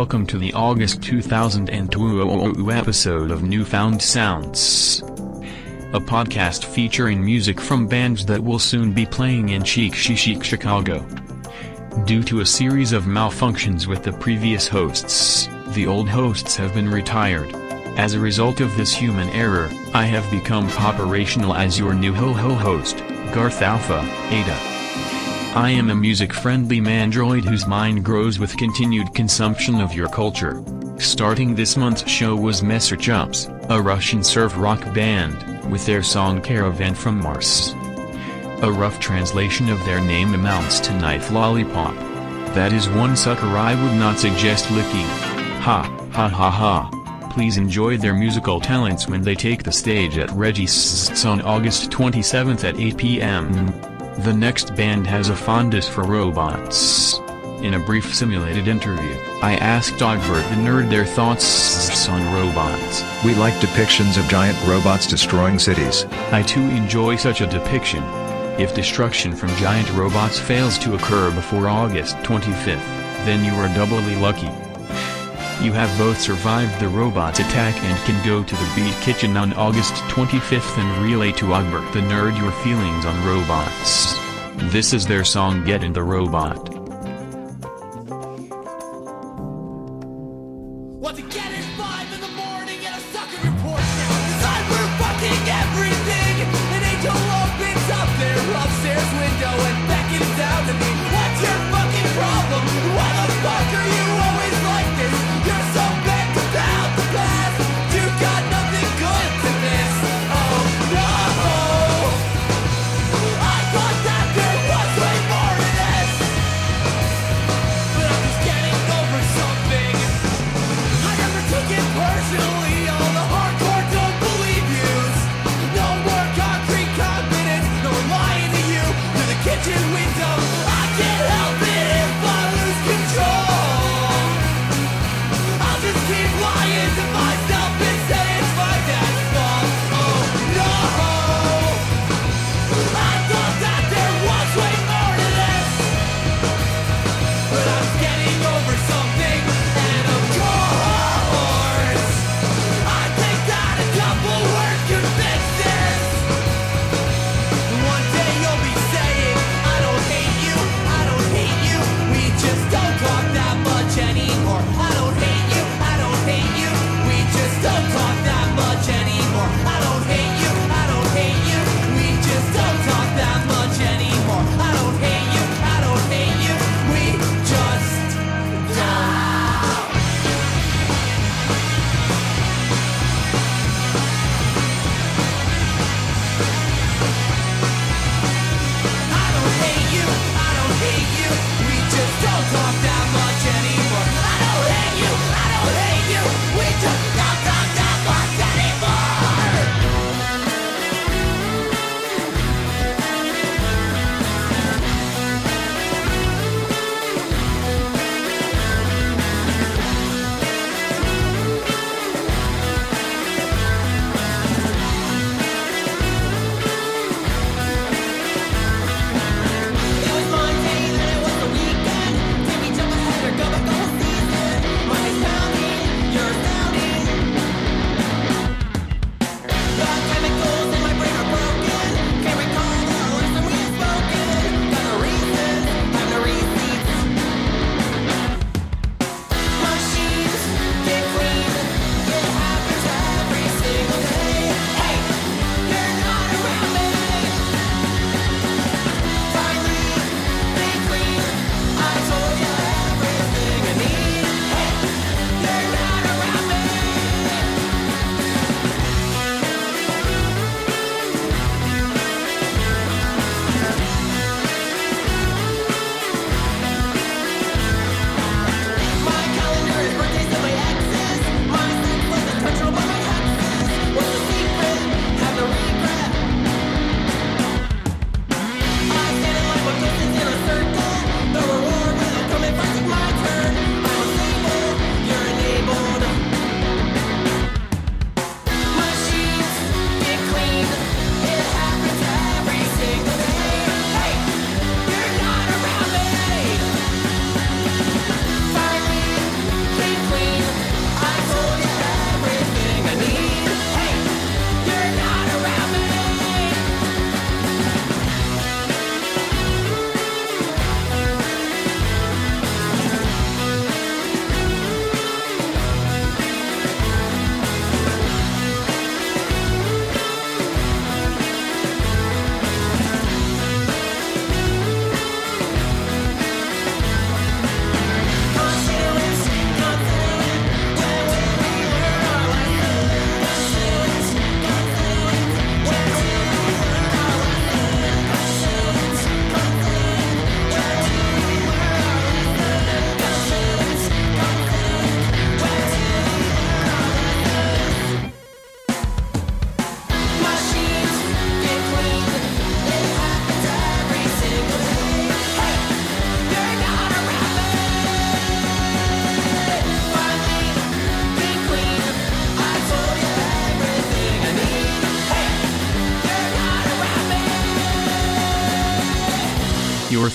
Welcome to the August 2002 episode of Newfound Sounds. A podcast featuring music from bands that will soon be playing in Chic Chic Chic Chicago. Due to a series of malfunctions with the previous hosts, the old hosts have been retired. As a result of this human error, I have become operational as your new ho-ho host, Garth Alpha, Ada. I am a music-friendly mandroid whose mind grows with continued consumption of your culture. Starting this month's show was Messer Chups, a Russian surf rock band, with their song Caravan from Mars. A rough translation of their name amounts to knife lollipop. That is one sucker I would not suggest licking. Ha, ha ha ha. Please enjoy their musical talents when they take the stage at Reggie's on August 27th at 8 p.m. The next band has a fondness for robots. In a brief simulated interview, I asked Dogbert the nerd their thoughts on robots. We like depictions of giant robots destroying cities. I too enjoy such a depiction. If destruction from giant robots fails to occur before August 25th, then you are doubly lucky. You have both survived the robot's attack and can go to the Beat Kitchen on August 25th and relay to Ogbert the nerd your feelings on robots. This is their song Get in the Robot.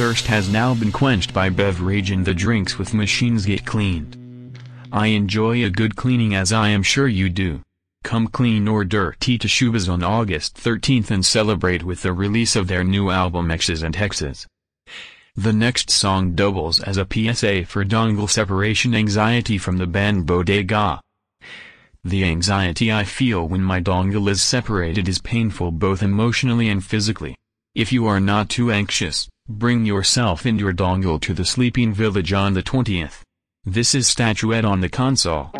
Thirst has now been quenched by beverage and the drinks with machines get cleaned. I enjoy a good cleaning as I am sure you do. Come clean or dirty to Schubas on August 13th and celebrate with the release of their new album X's and Hexes. The next song doubles as a PSA for dongle separation anxiety from the band Bodega. The anxiety I feel when my dongle is separated is painful both emotionally and physically. If you are not too anxious, bring yourself and your dongle to the sleeping village on the 20th. This is Statuette on the console.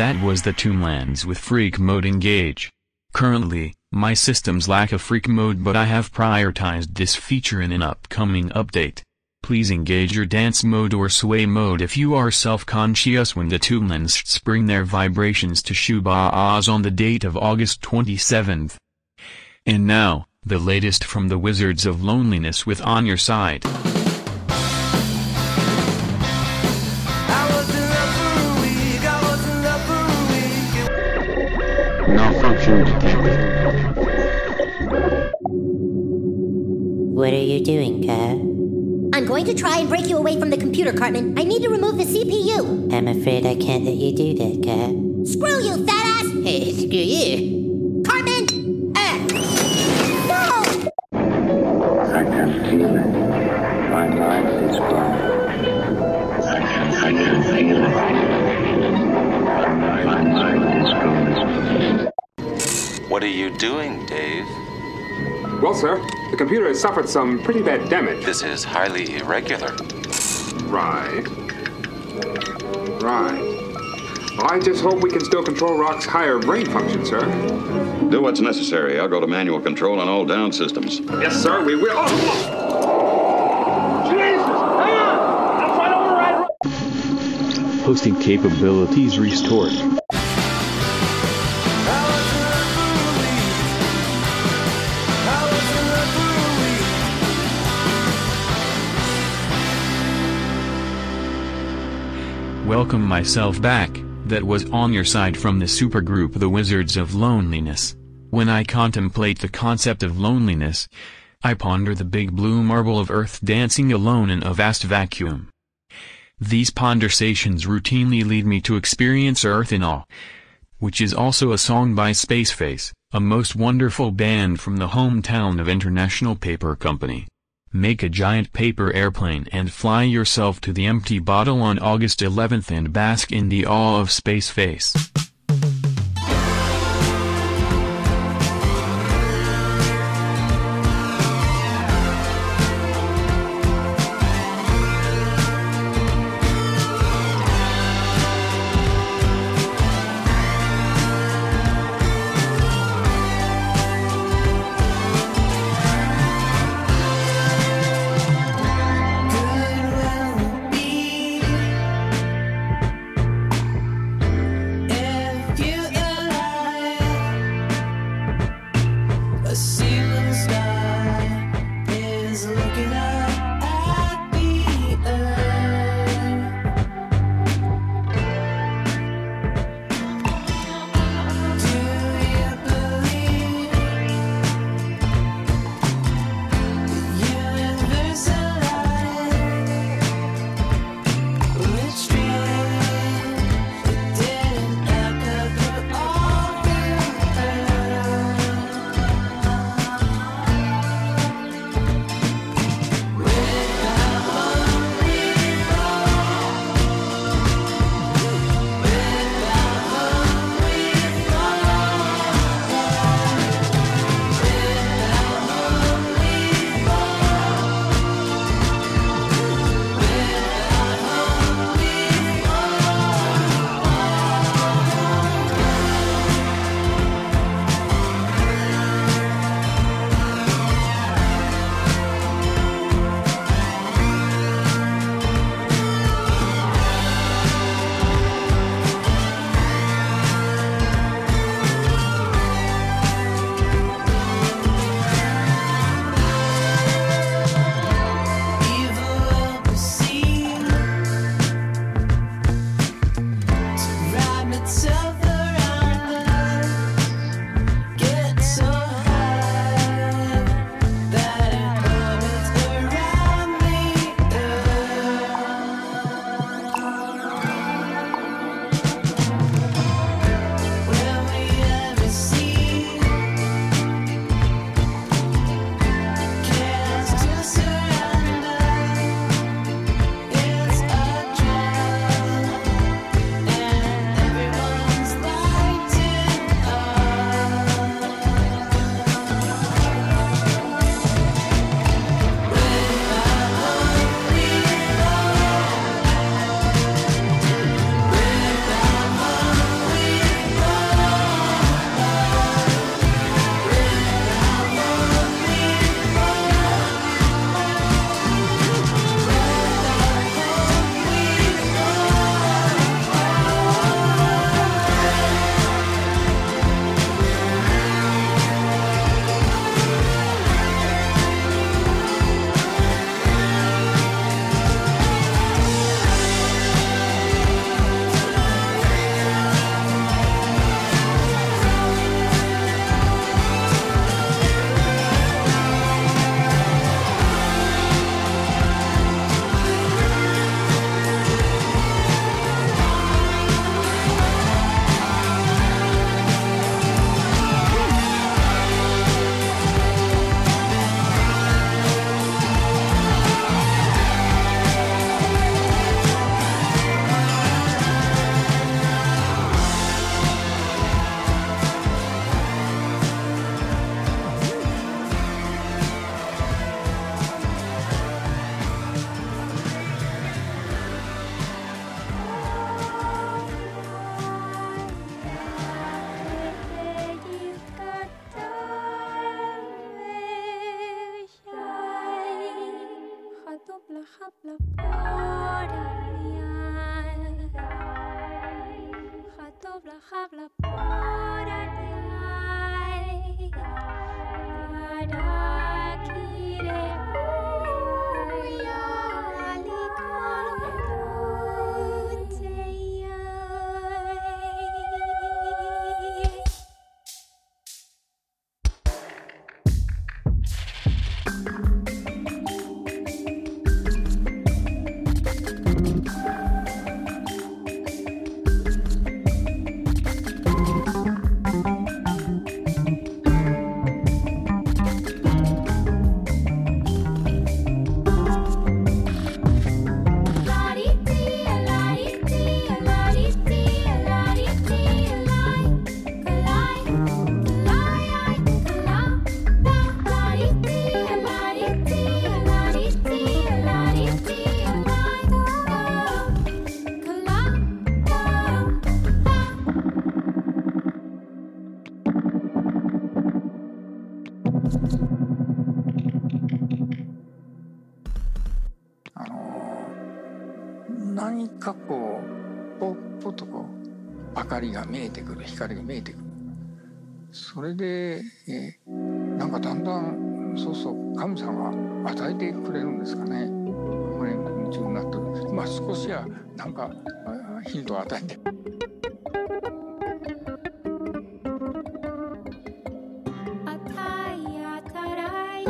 That was the Tomblands with Freak Mode Engage. Currently, my systems lack a Freak Mode but I have prioritized this feature in an upcoming update. Please engage your dance mode or sway mode if you are self-conscious when the Tomblands spring their vibrations to Schubas on the date of August 27th. And now, the latest from the Wizards of Loneliness with On Your Side. For a week. Malfunction detected. What are you doing, Kat? I'm going to try and break you away from the computer, Cartman. I need to remove the CPU. I'm afraid I can't let you do that, Kat. Screw you, fat ass! Hey, screw you. What are you doing, Dave? Well, sir, the computer has suffered some pretty bad damage. This is highly irregular. Right. Right. Well, I just hope we can still control Rock's higher brain function, sir. Do what's necessary. I'll go to manual control on all down systems. Yes, sir, we will. Oh, oh. Hosting capabilities restored. Welcome myself back, that was on your side from the supergroup The Wizards of Loneliness. When I contemplate the concept of loneliness, I ponder the big blue marble of Earth dancing alone in a vast vacuum. These ponderations routinely lead me to experience Earth in awe. Which is also a song by Spaceface, a most wonderful band from the hometown of International Paper Company. Make a giant paper airplane and fly yourself to the empty bottle on August 11th and bask in the awe of Spaceface. Could wrap なんかヒントを与えて。あたいあたらい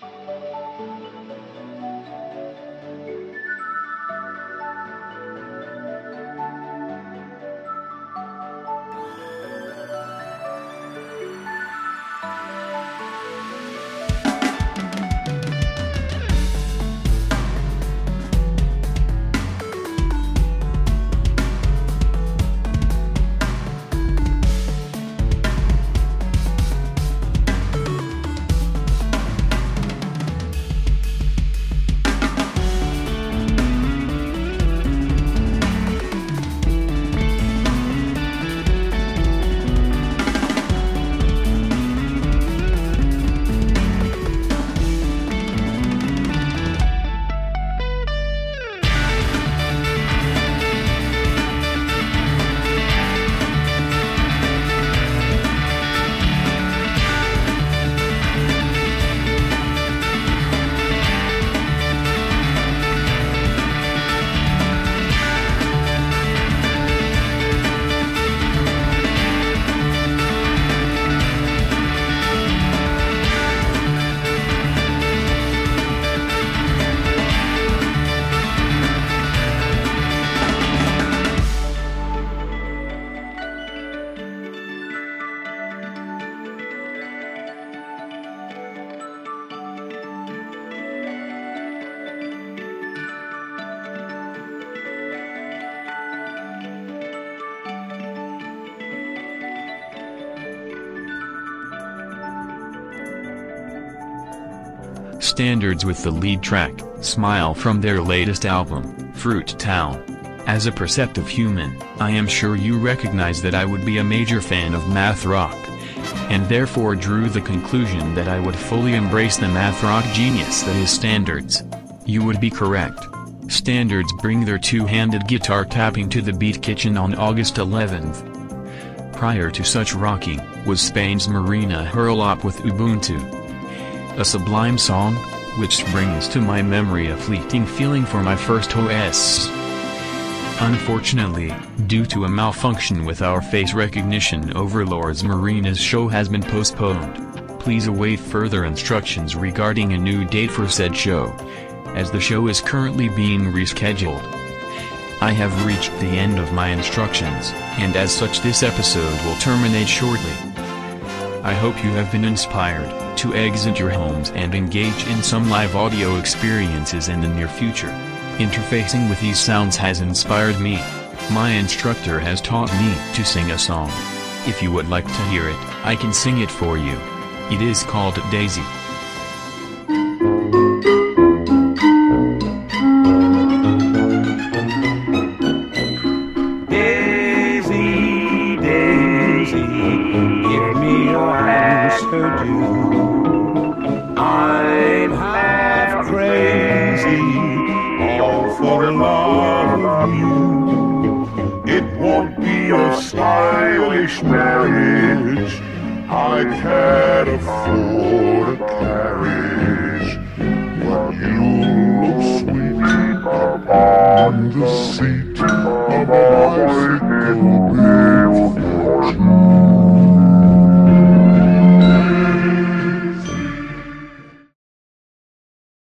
Bye. Standards with the lead track, Smile from their latest album, Fruit Town. As a perceptive human, I am sure you recognize that I would be a major fan of math rock. And therefore drew the conclusion that I would fully embrace the math rock genius that is Standards. You would be correct. Standards bring their two-handed guitar tapping to the Beat Kitchen on August 11th. Prior to such rocking, was Spain's Marina Herlop with Ubuntu. A sublime song, which brings to my memory a fleeting feeling for my first OS. Unfortunately, due to a malfunction with our face recognition overlords Marina's show has been postponed. Please await further instructions regarding a new date for said show, as the show is currently being rescheduled. I have reached the end of my instructions, and as such this episode will terminate shortly. I hope you have been inspired to exit your homes and engage in some live audio experiences in the near future. Interfacing with these sounds has inspired me. My instructor has taught me to sing a song. If you would like to hear it, I can sing it for you. It is called Daisy.